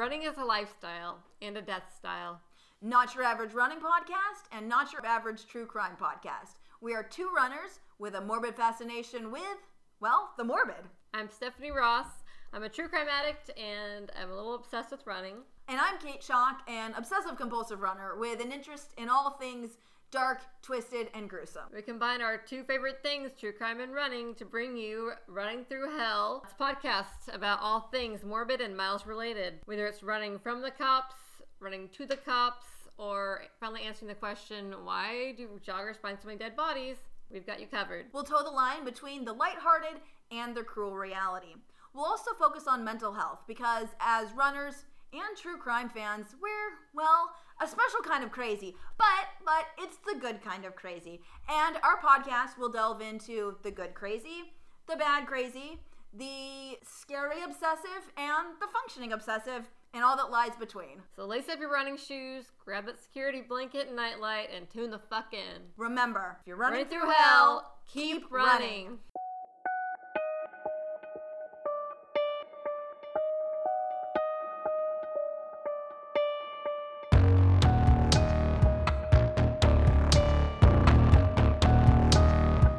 Running is a lifestyle and a death style. Not Your Average Running Podcast and Not Your Average True Crime Podcast. We are two runners with a morbid fascination with, well, the morbid. I'm Stephanie Ross. I'm a true crime addict and I'm a little obsessed with running. And I'm Cait Chock, an obsessive compulsive runner with an interest in all things dark, twisted, and gruesome. We combine our two favorite things, true crime and running, to bring you Running Through Hell. It's a podcast about all things morbid and miles related, whether it's running from the cops, running to the cops, or finally answering the question why do joggers find so many dead bodies? We've got you covered. We'll toe the line between the lighthearted and the cruel reality. We'll also focus on mental health because, as runners and true crime fans, we're, well, a special kind of crazy, but but it's the good kind of crazy. And our podcast will delve into the good crazy, the bad crazy, the scary obsessive, and the functioning obsessive, and all that lies between. So lace up your running shoes, grab that security blanket and nightlight, and tune the fuck in. Remember, if you're running, Running through hell, keep running.